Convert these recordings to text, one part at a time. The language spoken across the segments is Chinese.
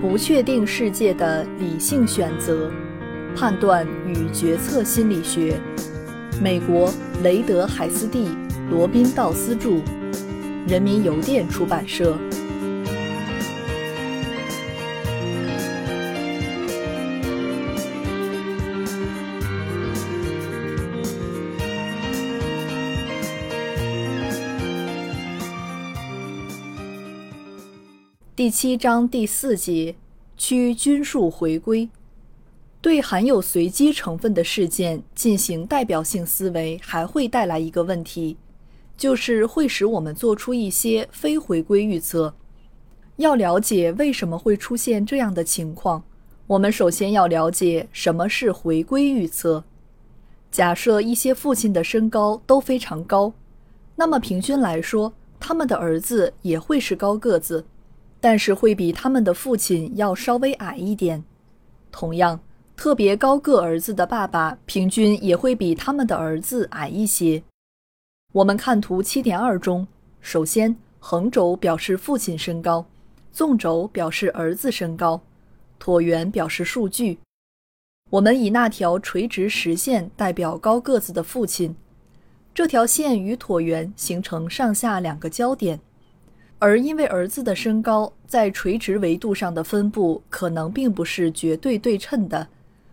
不确定世界的理性选择、判断与决策心理学，美国雷德海斯蒂罗宾道斯著，人民邮电出版社。第七章第四节，趋均数回归。对含有随机成分的事件进行代表性思维，还会带来一个问题，就是会使我们做出一些非回归预测。要了解为什么会出现这样的情况，我们首先要了解什么是回归预测。假设一些父亲的身高都非常高，那么平均来说，他们的儿子也会是高个子。但是会比他们的父亲要稍微矮一点。同样，特别高个儿子的爸爸平均也会比他们的儿子矮一些。我们看图七点二中，首先横轴表示父亲身高，纵轴表示儿子身高，椭圆表示数据。我们以那条垂直实线代表高个子的父亲，这条线与椭圆形成上下两个交点。而因为儿子的身高在垂直维度上的分布可能并不是绝对对称的，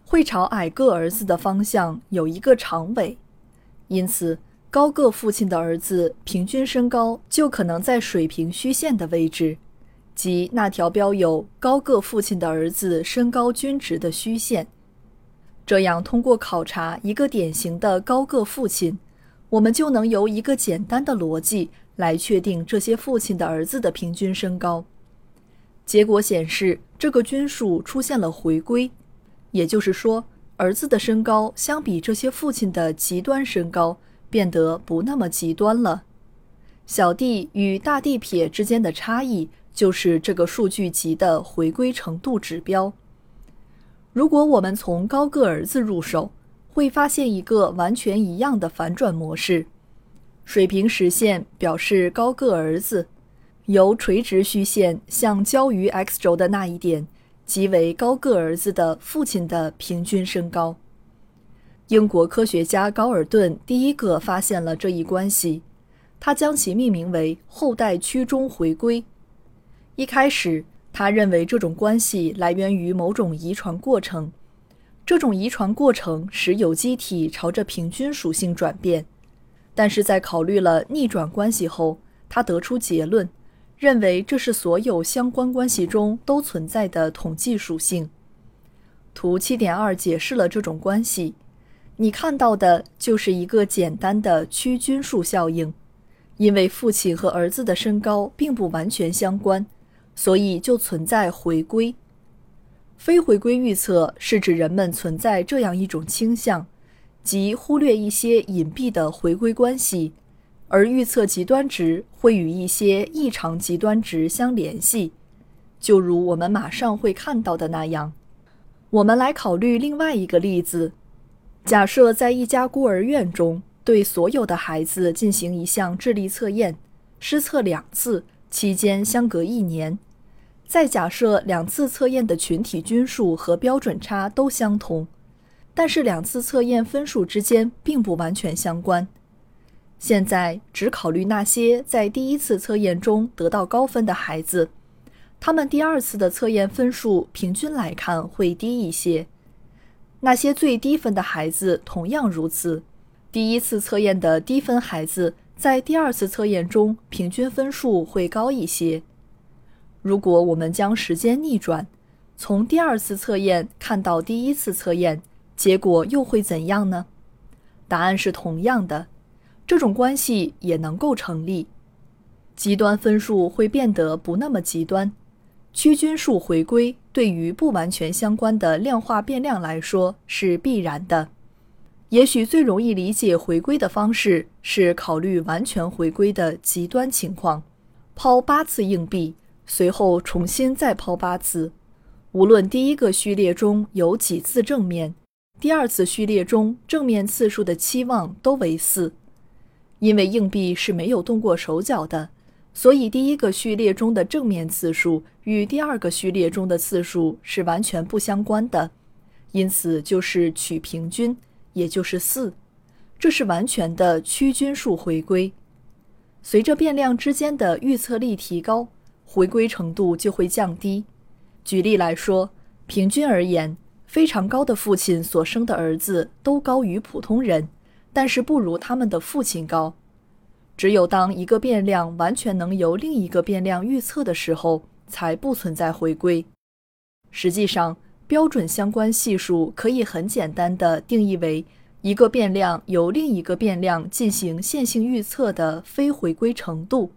会朝矮个儿子的方向有一个长尾，因此高个父亲的儿子平均身高就可能在水平虚线的位置，即那条标有高个父亲的儿子身高均值的虚线。这样，通过考察一个典型的高个父亲，我们就能由一个简单的逻辑。来确定这些父亲的儿子的平均身高，结果显示这个均数出现了回归，也就是说，儿子的身高相比这些父亲的极端身高变得不那么极端了。小地与大地撇之间的差异就是这个数据集的回归程度指标。如果我们从高个儿子入手，会发现一个完全一样的反转模式。水平实线表示高个儿子，由垂直虚线向交于 x 轴的那一点，即为高个儿子的父亲的平均身高。英国科学家高尔顿第一个发现了这一关系，他将其命名为后代趋中回归。一开始，他认为这种关系来源于某种遗传过程，这种遗传过程使有机体朝着平均属性转变。但是在考虑了逆转关系后，他得出结论，认为这是所有相关关系中都存在的统计属性。图七点二解释了这种关系，你看到的就是一个简单的趋均数效应。因为父亲和儿子的身高并不完全相关，所以就存在回归。非回归预测是指人们存在这样一种倾向。即忽略一些隐蔽的回归关系，而预测极端值会与一些异常极端值相联系，就如我们马上会看到的那样。我们来考虑另外一个例子：假设在一家孤儿院中，对所有的孩子进行一项智力测验，施测两次，期间相隔一年。再假设两次测验的群体均数和标准差都相同。但是两次测验分数之间并不完全相关。现在只考虑那些在第一次测验中得到高分的孩子，他们第二次的测验分数平均来看会低一些。那些最低分的孩子同样如此。第一次测验的低分孩子在第二次测验中平均分数会高一些。如果我们将时间逆转，从第二次测验看到第一次测验。结果又会怎样呢？答案是同样的，这种关系也能够成立。极端分数会变得不那么极端，趋均数回归对于不完全相关的量化变量来说是必然的。也许最容易理解回归的方式是考虑完全回归的极端情况：抛八次硬币，随后重新再抛八次，无论第一个序列中有几次正面。第二次序列中正面次数的期望都为四，因为硬币是没有动过手脚的，所以第一个序列中的正面次数与第二个序列中的次数是完全不相关的，因此就是取平均，也就是四。这是完全的趋均数回归。随着变量之间的预测力提高，回归程度就会降低。举例来说，平均而言，非常高的父亲所生的儿子都高于普通人，但是不如他们的父亲高。只有当一个变量完全能由另一个变量预测的时候，才不存在回归。实际上，标准相关系数可以很简单的定义为一个变量由另一个变量进行线性预测的非回归程度。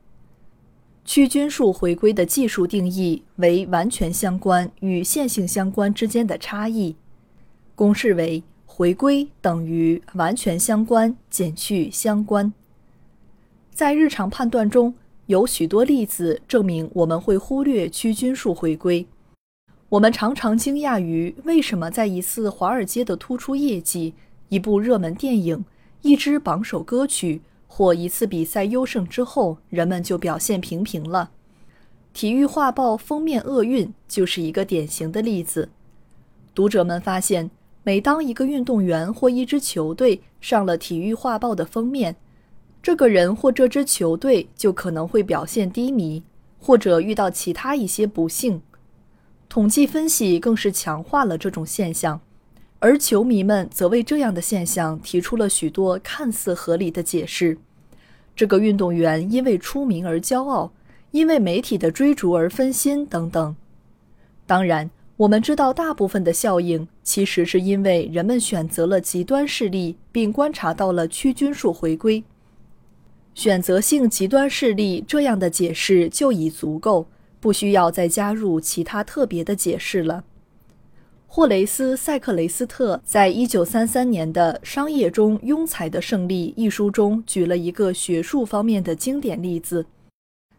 区均数回归的技术定义为完全相关与线性相关之间的差异。公式为回归等于完全相关减去相关。在日常判断中，有许多例子证明我们会忽略区均数回归。我们常常惊讶于为什么在一次华尔街的突出业绩、一部热门电影、一支榜首歌曲或一次比赛优胜之后，人们就表现平平了。体育画报封面厄运就是一个典型的例子。读者们发现，每当一个运动员或一支球队上了体育画报的封面，这个人或这支球队就可能会表现低迷，或者遇到其他一些不幸。统计分析更是强化了这种现象，而球迷们则为这样的现象提出了许多看似合理的解释：这个运动员因为出名而骄傲，因为媒体的追逐而分心等等。当然，我们知道大部分的效应其实是因为人们选择了极端事例，并观察到了趋均数回归。选择性极端事例这样的解释就已足够，不需要再加入其他特别的解释了。霍雷斯·塞克雷斯特在一九三三年的《商业中庸才的胜利》一书中举了一个学术方面的经典例子。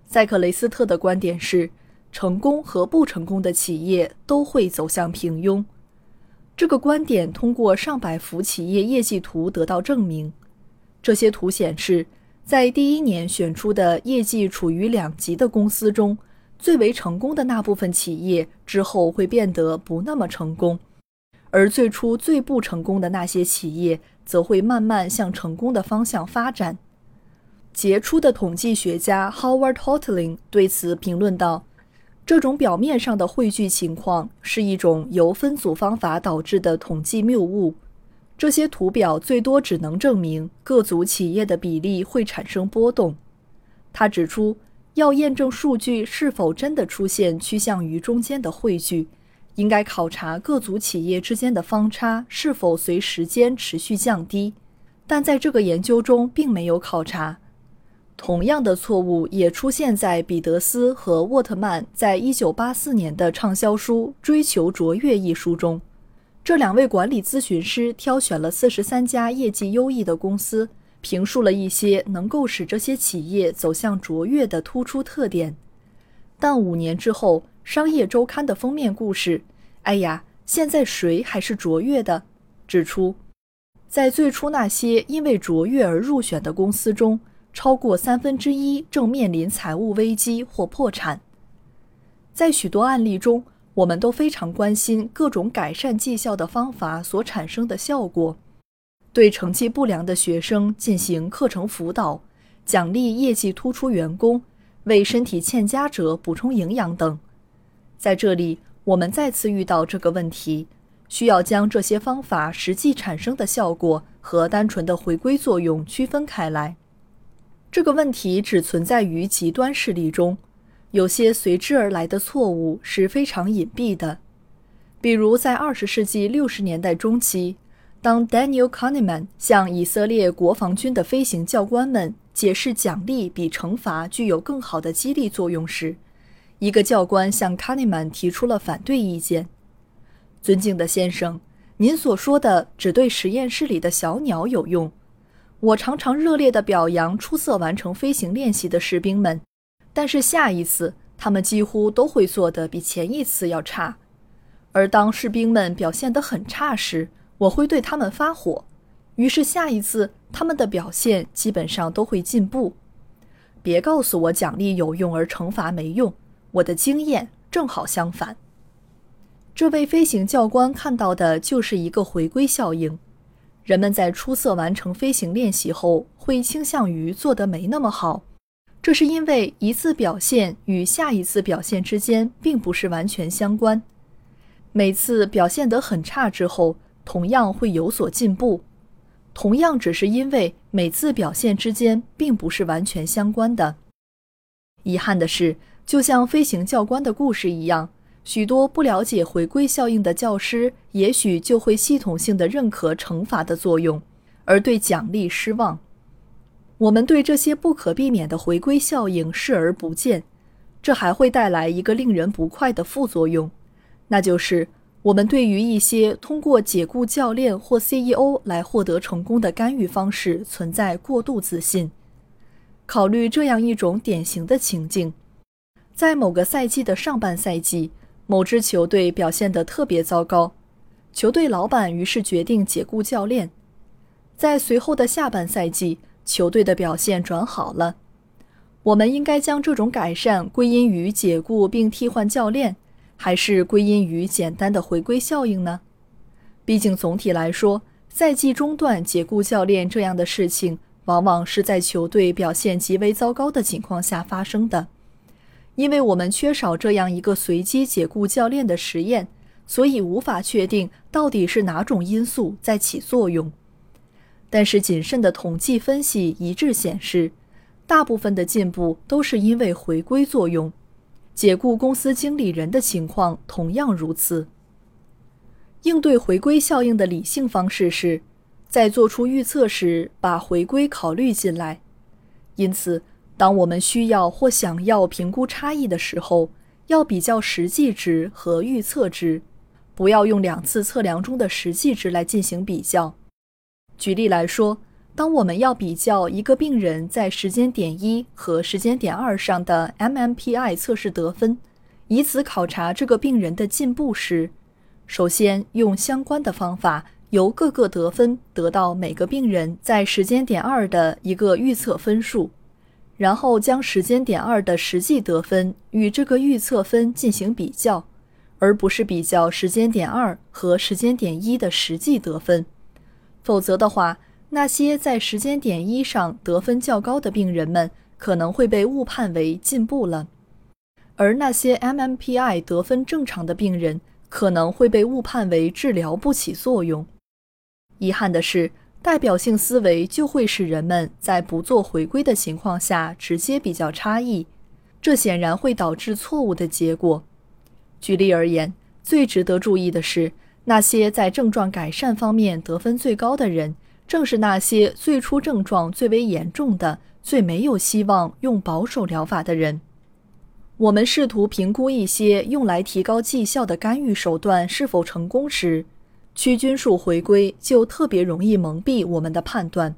塞克雷斯特的观点是，成功和不成功的企业都会走向平庸。这个观点通过上百幅企业业绩图得到证明。这些图显示。在第一年选出的业绩处于两极的公司中，最为成功的那部分企业之后会变得不那么成功，而最初最不成功的那些企业则会慢慢向成功的方向发展。杰出的统计学家 Howard Hotling 对此评论道：“这种表面上的汇聚情况是一种由分组方法导致的统计谬误。”这些图表最多只能证明各组企业的比例会产生波动。他指出，要验证数据是否真的出现趋向于中间的汇聚，应该考察各组企业之间的方差是否随时间持续降低。但在这个研究中并没有考察。同样的错误也出现在彼得斯和沃特曼在1984年的畅销书《追求卓越》一书中。这两位管理咨询师挑选了四十三家业绩优异的公司，评述了一些能够使这些企业走向卓越的突出特点。但五年之后，《商业周刊》的封面故事“哎呀，现在谁还是卓越的？”指出，在最初那些因为卓越而入选的公司中，超过三分之一正面临财务危机或破产。在许多案例中。我们都非常关心各种改善绩效的方法所产生的效果，对成绩不良的学生进行课程辅导，奖励业绩突出员工，为身体欠佳者补充营养等。在这里，我们再次遇到这个问题，需要将这些方法实际产生的效果和单纯的回归作用区分开来。这个问题只存在于极端事例中。有些随之而来的错误是非常隐蔽的，比如在二十世纪六十年代中期，当 Daniel Kahneman 向以色列国防军的飞行教官们解释奖励比惩罚具有更好的激励作用时，一个教官向 Kahneman 提出了反对意见：“尊敬的先生，您所说的只对实验室里的小鸟有用。我常常热烈地表扬出色完成飞行练习的士兵们。”但是下一次，他们几乎都会做得比前一次要差。而当士兵们表现得很差时，我会对他们发火。于是下一次，他们的表现基本上都会进步。别告诉我奖励有用而惩罚没用，我的经验正好相反。这位飞行教官看到的就是一个回归效应。人们在出色完成飞行练习后，会倾向于做得没那么好，这是因为一次表现与下一次表现之间并不是完全相关。每次表现得很差之后，同样会有所进步，同样只是因为每次表现之间并不是完全相关的。遗憾的是，就像飞行教官的故事一样。许多不了解回归效应的教师，也许就会系统性的认可惩罚的作用，而对奖励失望。我们对这些不可避免的回归效应视而不见，这还会带来一个令人不快的副作用，那就是我们对于一些通过解雇教练或 CEO 来获得成功的干预方式存在过度自信。考虑这样一种典型的情境，在某个赛季的上半赛季。某支球队表现得特别糟糕，球队老板于是决定解雇教练。在随后的下半赛季，球队的表现转好了。我们应该将这种改善归因于解雇并替换教练，还是归因于简单的回归效应呢？毕竟总体来说，赛季中段解雇教练这样的事情，往往是在球队表现极为糟糕的情况下发生的。因为我们缺少这样一个随机解雇教练的实验，所以无法确定到底是哪种因素在起作用。但是谨慎的统计分析一致显示，大部分的进步都是因为回归作用。解雇公司经理人的情况同样如此。应对回归效应的理性方式是，在做出预测时把回归考虑进来。因此。当我们需要或想要评估差异的时候，要比较实际值和预测值，不要用两次测量中的实际值来进行比较。举例来说，当我们要比较一个病人在时间点一和时间点二上的 MMPI 测试得分，以此考察这个病人的进步时，首先用相关的方法，由各个得分得到每个病人在时间点二的一个预测分数。然后将时间点二的实际得分与这个预测分进行比较，而不是比较时间点二和时间点一的实际得分。否则的话，那些在时间点一上得分较高的病人们可能会被误判为进步了，而那些 MMPI 得分正常的病人可能会被误判为治疗不起作用。遗憾的是。代表性思维就会使人们在不做回归的情况下直接比较差异，这显然会导致错误的结果。举例而言，最值得注意的是，那些在症状改善方面得分最高的人，正是那些最初症状最为严重的、最没有希望用保守疗法的人。我们试图评估一些用来提高绩效的干预手段是否成功时。区均数回归就特别容易蒙蔽我们的判断。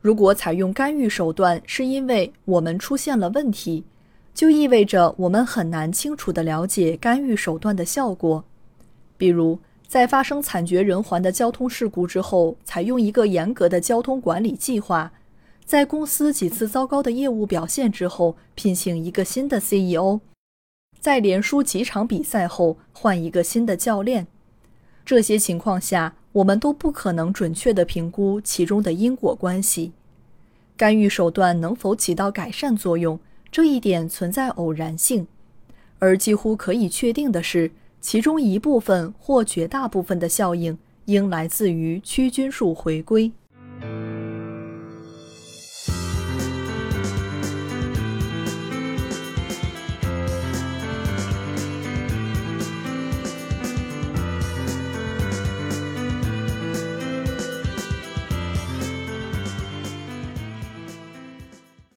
如果采用干预手段是因为我们出现了问题，就意味着我们很难清楚地了解干预手段的效果。比如，在发生惨绝人寰的交通事故之后，采用一个严格的交通管理计划；在公司几次糟糕的业务表现之后，聘请一个新的 CEO；在连输几场比赛后，换一个新的教练。这些情况下，我们都不可能准确地评估其中的因果关系。干预手段能否起到改善作用，这一点存在偶然性。而几乎可以确定的是，其中一部分或绝大部分的效应应来自于区均数回归。